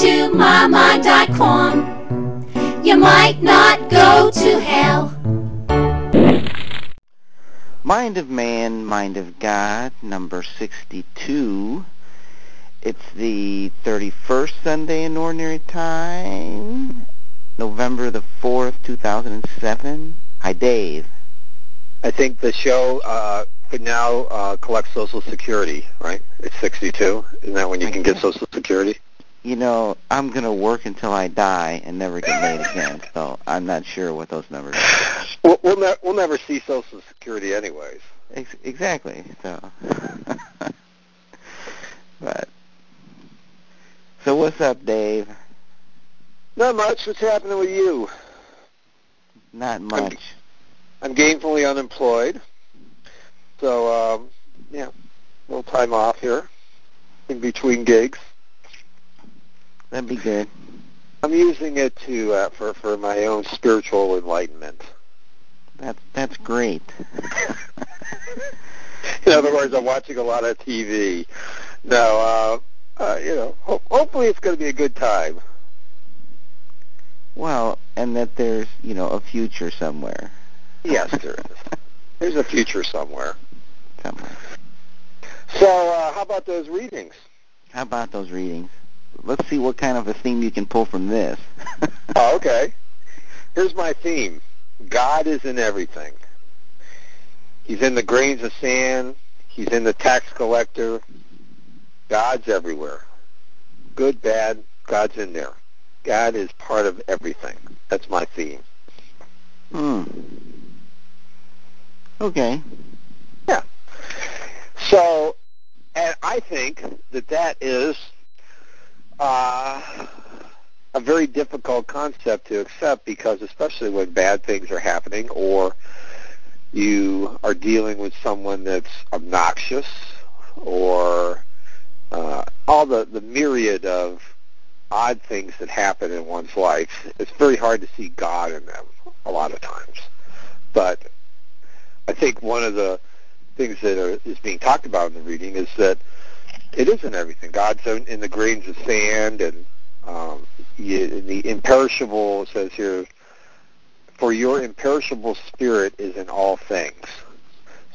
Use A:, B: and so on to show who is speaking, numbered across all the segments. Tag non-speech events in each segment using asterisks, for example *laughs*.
A: to mymind.com. You might not go to hell.
B: Mind of Man, Mind of God, number 62. It's the 31st Sunday in Ordinary Time, November the 4th, 2007. Hi, Dave.
C: I think the show uh, could now uh, collect Social Security, right? It's 62. Isn't that when you can get Social Security?
B: You know, I'm going to work until I die and never get laid again, so I'm not sure what those numbers are.
C: We'll, we'll, ne- we'll never see Social Security anyways.
B: Ex- exactly, so. *laughs* but, so what's up, Dave?
C: Not much. What's happening with you?
B: Not much.
C: I'm gainfully unemployed. So, um, yeah, a little time off here in between gigs.
B: That'd be good.
C: I'm using it to uh, for for my own spiritual enlightenment.
B: That's that's great. *laughs*
C: in other words, I'm watching a lot of TV. Now, uh, uh, you know, ho- hopefully it's going to be a good time.
B: Well, and that there's you know a future somewhere.
C: Yes, there is. There's a future somewhere.
B: Somewhere.
C: So, uh, how about those readings?
B: How about those readings? Let's see what kind of a theme you can pull from this. *laughs*
C: Oh, okay. Here's my theme. God is in everything. He's in the grains of sand. He's in the tax collector. God's everywhere. Good, bad, God's in there. God is part of everything. That's my theme.
B: hmm. Okay. Yeah.
C: So, and I think that that is uh, a very difficult concept to accept because especially when bad things are happening or you are dealing with someone that's obnoxious or uh, all the, the myriad of odd things that happen in one's life, it's very hard to see God in them a lot of times. But I think one of the things that are, is being talked about in the reading is that it isn't everything. God's in, in the grains of sand, and um, you, the imperishable says here, for your imperishable spirit is in all things.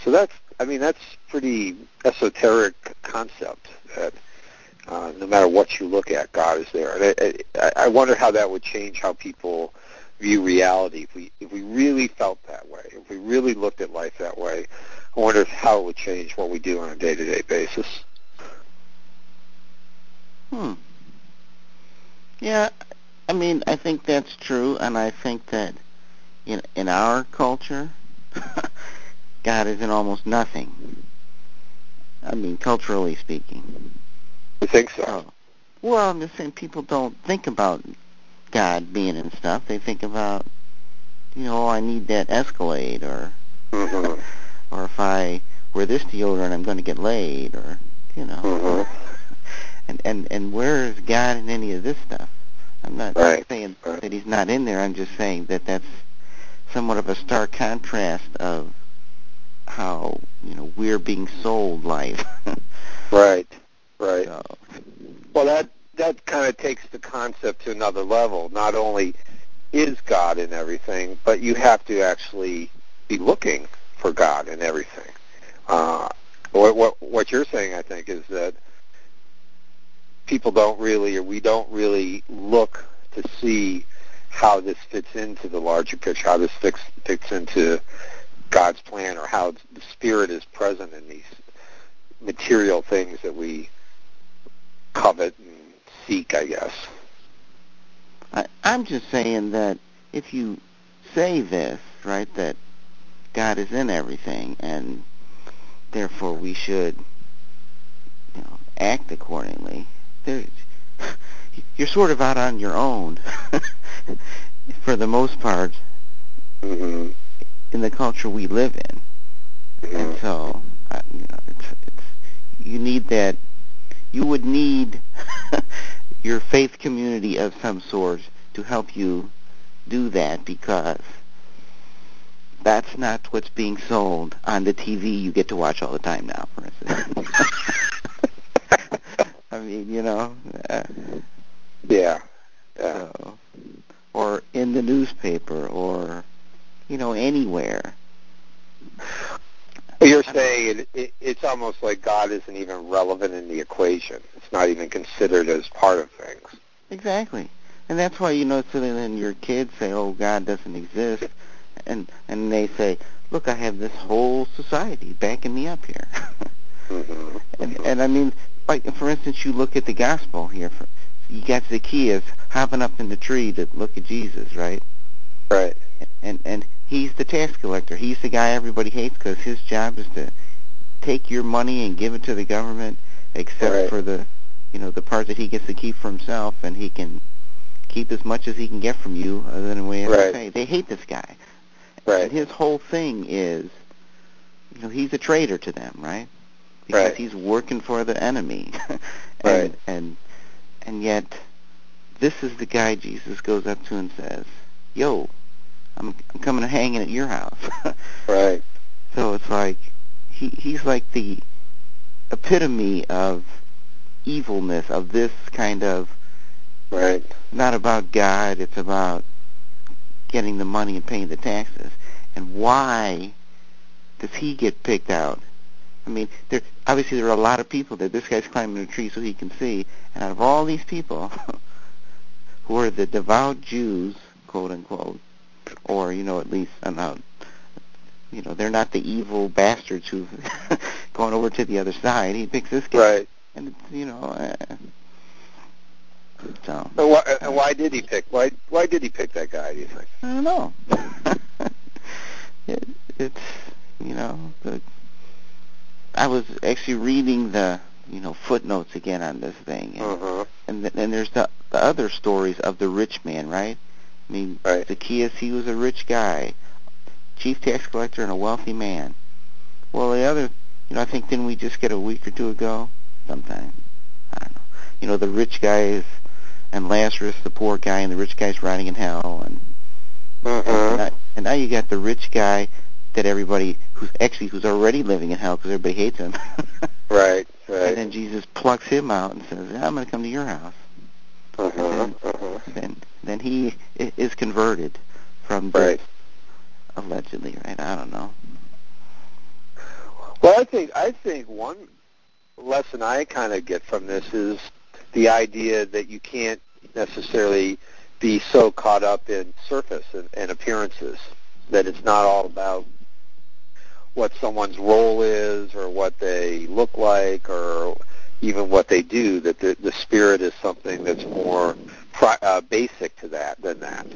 C: So that's, I mean, that's pretty esoteric concept that uh, no matter what you look at, God is there. And I, I, I wonder how that would change how people view reality if we if we really felt that way, if we really looked at life that way. I wonder how it would change what we do on a day-to-day basis.
B: Hmm. Yeah, I mean, I think that's true, and I think that in in our culture, *laughs* God is in almost nothing. I mean, culturally speaking.
C: You think so?
B: Oh. Well, I'm just saying people don't think about God being in stuff. They think about, you know, oh, I need that Escalade, or
C: Mm-hmm. *laughs*
B: or if I wear this deodorant, I'm going to get laid, or you know.
C: Mhm.
B: And and and where is God in any of this stuff? I'm not
C: Right.
B: saying
C: Right.
B: that He's not in there. I'm just saying that that's somewhat of a stark contrast of how you know we're being sold life. *laughs*
C: Right. Right.
B: so,
C: Well, that that kind of takes the concept to another level. Not only is God in everything, but you have to actually be looking for God in everything. Uh, what, what what you're saying, I think, is that people don't really, or we don't really look to see how this fits into the larger picture, how this fits fits into God's plan, or how the Spirit is present in these material things that we covet and seek, I guess.
B: I, I'm just saying that if you say this, right, that God is in everything, and therefore we should, you know, act accordingly. There, *laughs* you're sort of out on your own, *laughs* for the most part,
C: Mm-hmm.
B: in the culture we live in. And so, uh, you know, it's, it's you need that. You would need *laughs* your faith community of some sort to help you do that because that's not what's being sold on the TV you get to watch all the time now, for instance. I mean, you know, uh,
C: Yeah. Yeah.
B: So, or in the newspaper, or you know anywhere.
C: You're saying it, it, it's almost like God isn't even relevant in the equation. It's not even considered as part of things.
B: Exactly. And that's why you know so then your kids say, "Oh, God doesn't exist," and and they say, "Look, I have this whole society backing me up here."
C: mm-hmm. *laughs*
B: and and I mean, like for instance, you look at the gospel here. For, you got Zacchaeus hopping up in the tree to look at Jesus, right?
C: Right.
B: And and he's the tax collector. He's the guy everybody hates because his job is to take your money and give it to the government, except
C: Right.
B: for the, you know, the part that he gets to keep for himself, and he can keep as much as he can get from you, other than way
C: Right.
B: pay. They hate this guy. And
C: Right.
B: his whole thing is, you know, he's a traitor to them, right? Because
C: Right.
B: he's working for the enemy. *laughs* and,
C: Right.
B: And and yet, this is the guy Jesus goes up to and says, "Yo, I'm I'm coming to hanging at your house." *laughs*
C: Right.
B: so it's like he he's like the epitome of evilness of this kind of
C: Right.
B: not about God, it's about getting the money and paying the taxes. And why does he get picked out? I mean, there obviously there are a lot of people that this guy's climbing a tree so he can see, and out of all these people *laughs* who are the devout Jews, quote unquote, or you know at least uh, I don't you know they're not the evil bastards who've *laughs* gone over to the other side. He picks this guy,
C: Right.
B: and it's, you know. Eh, um, uh, so
C: And why, and why did he pick? Why why did he pick that guy? Do you think?
B: I don't know. *laughs* it, it's you know the. I was actually reading the you know footnotes again on this thing, and
C: Uh-huh.
B: and, th- and there's the the other stories of the rich man, right? I mean,
C: Right.
B: Zacchaeus, he was a rich guy, chief tax collector and a wealthy man. Well, the other, you know, I think didn't we just get a week or two ago, sometime, I don't know. You know, the rich guys and Lazarus, the poor guy, and the rich guy's rotting in hell, and and,
C: Uh-huh.
B: now, and now you got the rich guy that everybody who's actually who's already living in hell because everybody hates him. *laughs*
C: Right.
B: And
C: Right.
B: then Jesus plucks him out and says, "I'm going to come to your house."
C: Uh-huh. Uh-huh.
B: Then then he is converted from this
C: Right.
B: allegedly, right? I don't know.
C: Well, I think I think one lesson I kind of get from this is the idea that you can't necessarily be so caught up in surface and, and appearances that it's not all about what someone's role is or what they look like or even what they do. That the, the spirit is something that's more pri- uh, basic to that than that,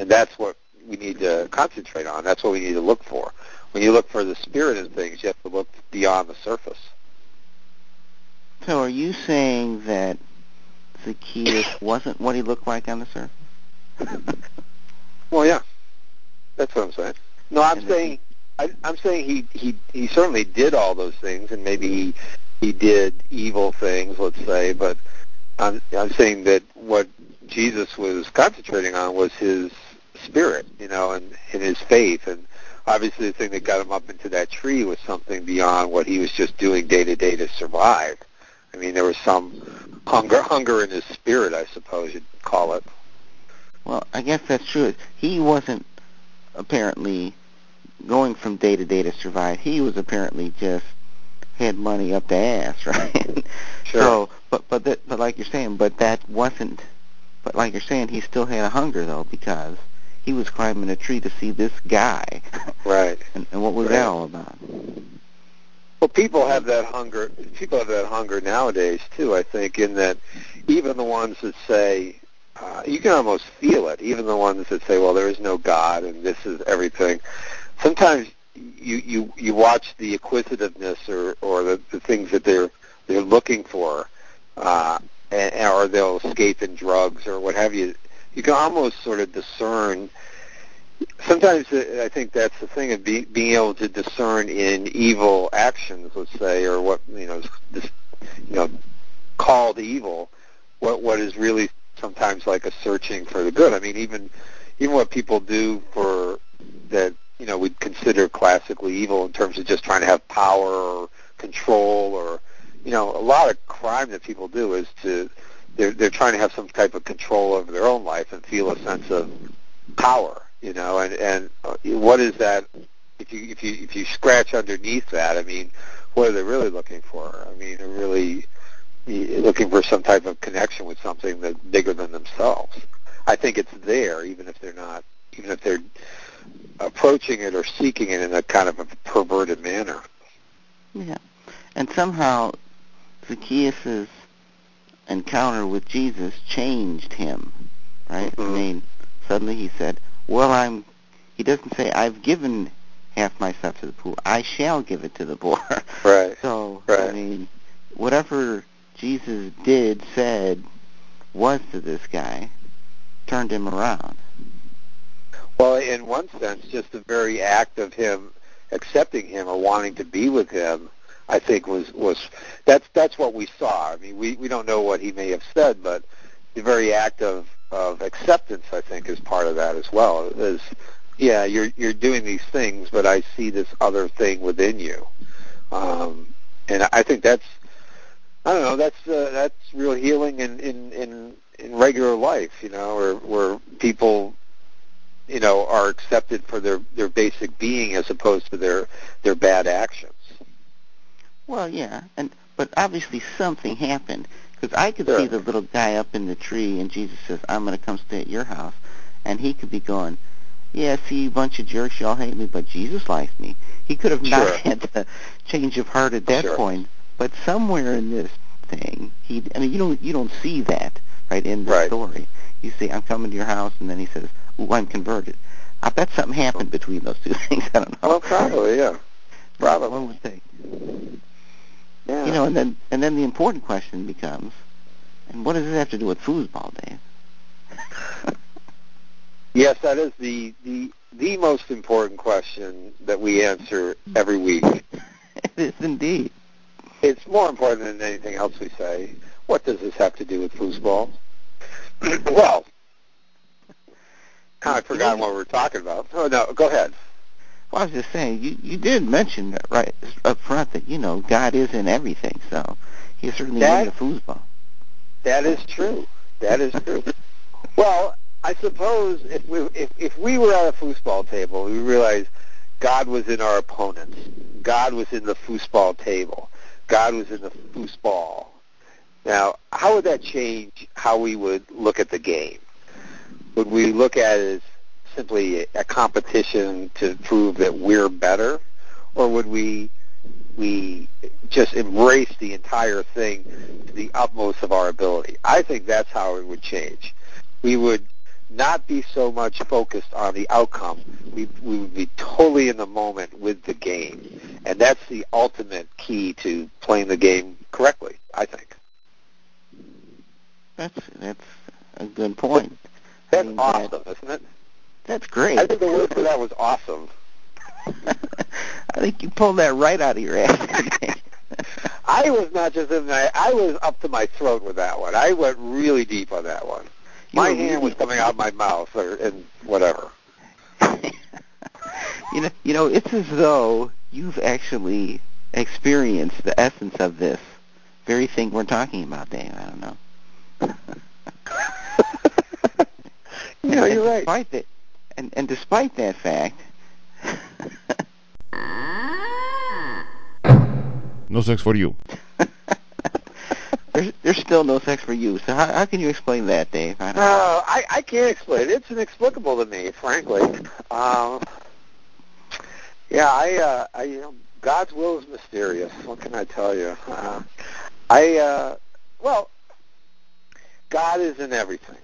C: and that's what we need to concentrate on. That's what we need to look for when you look for the spirit in things, you have to look beyond the surface.
B: So are you saying that Zacchaeus wasn't what he looked like on the surface? *laughs*
C: Well, yeah, that's what I'm saying. No, I'm saying I, I'm saying he he he certainly did all those things, and maybe he he did evil things, let's say. But I'm I'm saying that what Jesus was concentrating on was his spirit, you know, and, and his faith, and obviously the thing that got him up into that tree was something beyond what he was just doing day to day to survive. I mean, there was some hunger hunger in his spirit, I suppose you'd call it.
B: Well, I guess that's true. He wasn't apparently going from day to day to survive. He was apparently just had money up the ass, *laughs* right?
C: Sure.
B: So, but but that, but like you're saying, but that wasn't. But like you're saying, he still had a hunger though because he was climbing a tree to see this guy. *laughs*
C: Right.
B: and, and what was
C: Right.
B: that all about?
C: Well, people have that hunger. People have that hunger nowadays too. I think in that even the ones that say uh, you can almost feel it. Even the ones that say, "Well, there is no God and this is everything." Sometimes you you you watch the acquisitiveness or or the, the things that they're they're looking for, uh, and, or they'll escape in drugs or what have you. You can almost sort of discern sometimes uh, I think that's the thing of be, being able to discern in evil actions, let's say, or what you know, this, you know, called evil, what what is really sometimes like a searching for the good. I mean, even even what people do for that you know we'd consider classically evil in terms of just trying to have power or control or you know a lot of crime that people do is to they're they're trying to have some type of control over their own life and feel a sense of power, you know. And and uh, what is that? If you if you if you scratch underneath that, I mean, what are they really looking for? I mean, they're really looking for some type of connection with something that's bigger than themselves. I think it's there, even if they're not, even if they're approaching it or seeking it in a kind of a perverted manner.
B: Yeah, and somehow Zacchaeus' encounter with Jesus changed him, right?
C: Mm-hmm.
B: I mean, suddenly he said, "Well, I'm." He doesn't say, "I've given half my stuff to the poor. I shall give it to the poor." *laughs*
C: Right.
B: So,
C: right.
B: I mean, whatever Jesus did, said, was to this guy, turned him around.
C: Well, in one sense, just the very act of him accepting him or wanting to be with him, I think was was that's that's what we saw. I mean, we we don't know what he may have said, but the very act of of acceptance, I think, is part of that as well. Is yeah, you're you're doing these things, but I see this other thing within you, um, and I think that's I don't know. That's uh, that's real healing in in in in regular life, you know, where where people you know, are accepted for their their basic being as opposed to their their bad actions.
B: Well, yeah, and but obviously something happened because I could
C: Sure.
B: see the little guy up in the tree, and Jesus says, "I'm going to come stay at your house," and he could be going, "Yeah, see, you bunch of jerks, y'all hate me, but Jesus likes me." He could have not had the change of heart at that
C: Sure.
B: point, but somewhere in this thing, he. I mean, you don't you don't see that right in the
C: Right.
B: story. You see, I'm coming to your house, and then he says, "Ooh, I'm converted." I bet something happened between those two *laughs* things. I don't know.
C: Well, probably, yeah, probably.
B: One would think.
C: yeah.
B: You know, and then and then the important question becomes, and what does this have to do with foosball, Dave? *laughs*
C: yes, that is the the the most important question that we answer every week. *laughs*
B: it is indeed.
C: It's more important than anything else we say. What does this have to do with foosball? *clears throat* well, I forgot what we were talking about. Oh no, go ahead.
B: Well, I was just saying, you you did mention that right up front that you know God is in everything, so He's certainly
C: That-
B: in the foosball.
C: That is true. That is true. well, I suppose if we if, if we were at a foosball table, we realized God was in our opponents. God was in the foosball table. God was in the foosball. Now, how would that change how we would look at the game? Would we look at it as simply a competition to prove that we're better, or would we we just embrace the entire thing to the utmost of our ability? I think that's how it would change. We would not be so much focused on the outcome. We, we would be totally in the moment with the game. And that's the ultimate key to playing the game correctly, I think.
B: That's that's a good point.
C: That's awesome, isn't it?
B: that's great.
C: I think the word for that was awesome. *laughs*
B: I think you pulled that right out of your ass. *laughs*
C: I was not just in my, I was up to my throat with that one. I went really deep on that one.
B: You
C: My hand was coming out of my mouth or and whatever. *laughs*
B: you know, you know, it's as though you've actually experienced the essence of this very thing we're talking about, Dave. I don't know.
C: You know,
B: And
C: you're right.
B: Despite that, and and despite that fact, *laughs*
D: No sex for you.
B: there's there's still no sex for you. So how how can you explain that, Dave? I don't know.
C: Uh, I, I can't explain it. It's inexplicable to me, frankly. Um, yeah, I, uh, I, you know, God's will is mysterious. What can I tell you? Uh, I, uh, well, God is in everything.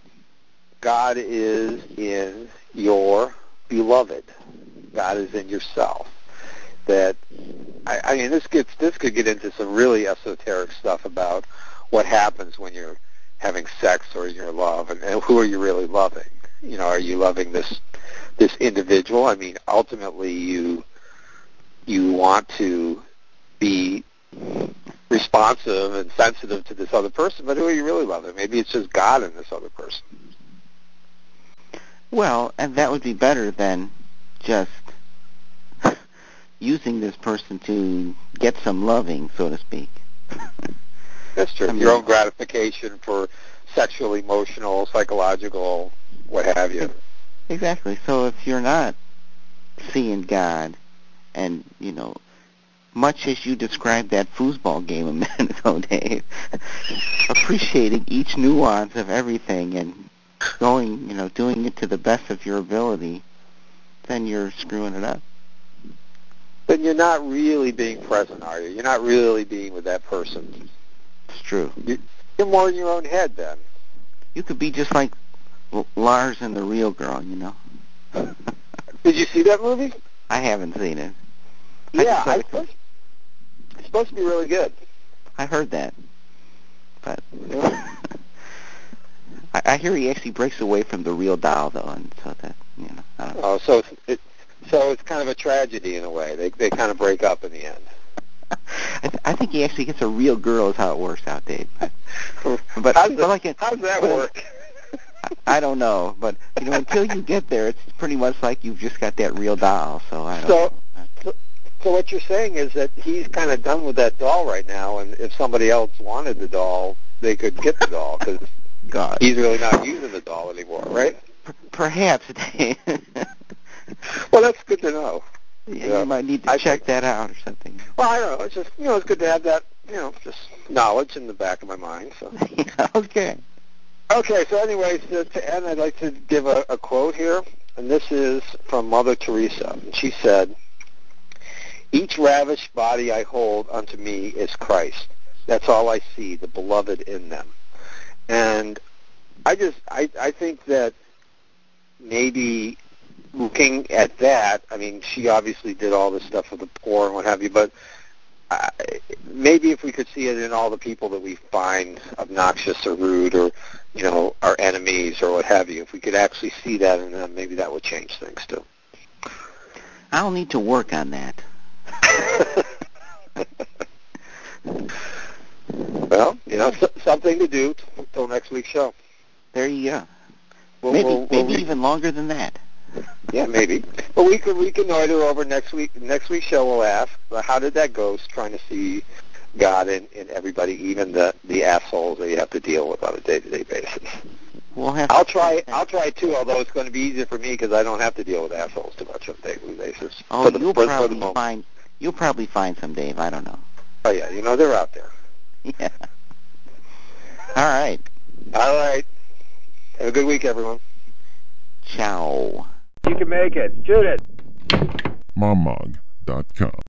C: God is in your beloved. God is in yourself. That I, I mean, this gets this could get into some really esoteric stuff about what happens when you're having sex or in your love, and, and who are you really loving? You know, are you loving this this individual? I mean, ultimately, you you want to be responsive and sensitive to this other person, but who are you really loving? Maybe it's just God in this other person.
B: Well, and that would be better than just *laughs* using this person to get some loving, so to speak. *laughs*
C: That's true.
B: I mean-
C: Your own gratification for sexual, emotional, psychological, what have you.
B: Exactly. So if you're not seeing God, and you know, much as you described that foosball game a *laughs* minute ago, Dave, appreciating each nuance of everything and going, you know, doing it to the best of your ability, then you're screwing it up.
C: Then you're not really being present, are you? You're not really being with that person.
B: It's true.
C: You're more in your own head then.
B: You could be just like Lars and the Real Girl, you know. *laughs*
C: Did you see that movie?
B: I haven't seen it.
C: Yeah,
B: I
C: supposed, it's supposed to be really good.
B: I heard that, but I, I hear he actually breaks away from the real doll, though, and so that you know. I don't know.
C: Oh, so it's, it, so it's kind of a tragedy in a way. They they kind of break up in the end. *laughs*
B: I, th- I think he actually gets a real girl, is how it works out, Dave. *laughs* But, but,
C: How's
B: but
C: that,
B: like it,
C: how's that work?
B: I, I don't know, but you know, until you get there, it's pretty much like you've just got that real doll. So I don't
C: So-
B: know.
C: So what you're saying is that he's kind of done with that doll right now, and if somebody else wanted the doll, they could get the doll because
B: God,
C: he's really not using the doll anymore, right?
B: P- perhaps. *laughs*
C: Well, that's good to know.
B: yeah, you might need to
C: I
B: check
C: think-
B: that out or something.
C: Well, I don't know. It's just you know, it's good to have that you know, just knowledge in the back of my mind. So. *laughs*
B: okay.
C: Okay, so anyways, to, to end, I'd like to give a, a quote here, and this is from Mother Teresa. And she said, Each ravished body I hold unto me is Christ. That's all I see, the beloved in them. And I just, I, I think that maybe looking at that, I mean, she obviously did all this stuff for the poor and what have you, but I, maybe if we could see it in all the people that we find obnoxious or rude or you know our enemies or what have you, if we could actually see that in them, maybe that would change things too.
B: I'll need to work on that. *laughs*
C: well, you know, s- something to do till next week's show.
B: There you go.
C: We'll,
B: maybe
C: we'll, we'll
B: maybe even longer than that.
C: yeah, maybe. *laughs* But we could reconnoiter over next week. Next week's show, we'll ask, well, how did that go? Trying to see God in, in everybody, even the the assholes that you have to deal with on a day-to-day basis.
B: We'll have.
C: I'll
B: to
C: try. I'll try too. Although it's going to be easier for me because I don't have to deal with assholes too much on a daily basis.
B: Oh,
C: for the,
B: you'll
C: for, for
B: probably
C: moment.
B: find. You'll probably find some, Dave. I don't know.
C: Oh yeah, you know they're out there. *laughs*
B: Yeah. All right.
C: All right. Have a good week, everyone.
B: Ciao.
C: You can make it. Shoot it.
D: mommog.com.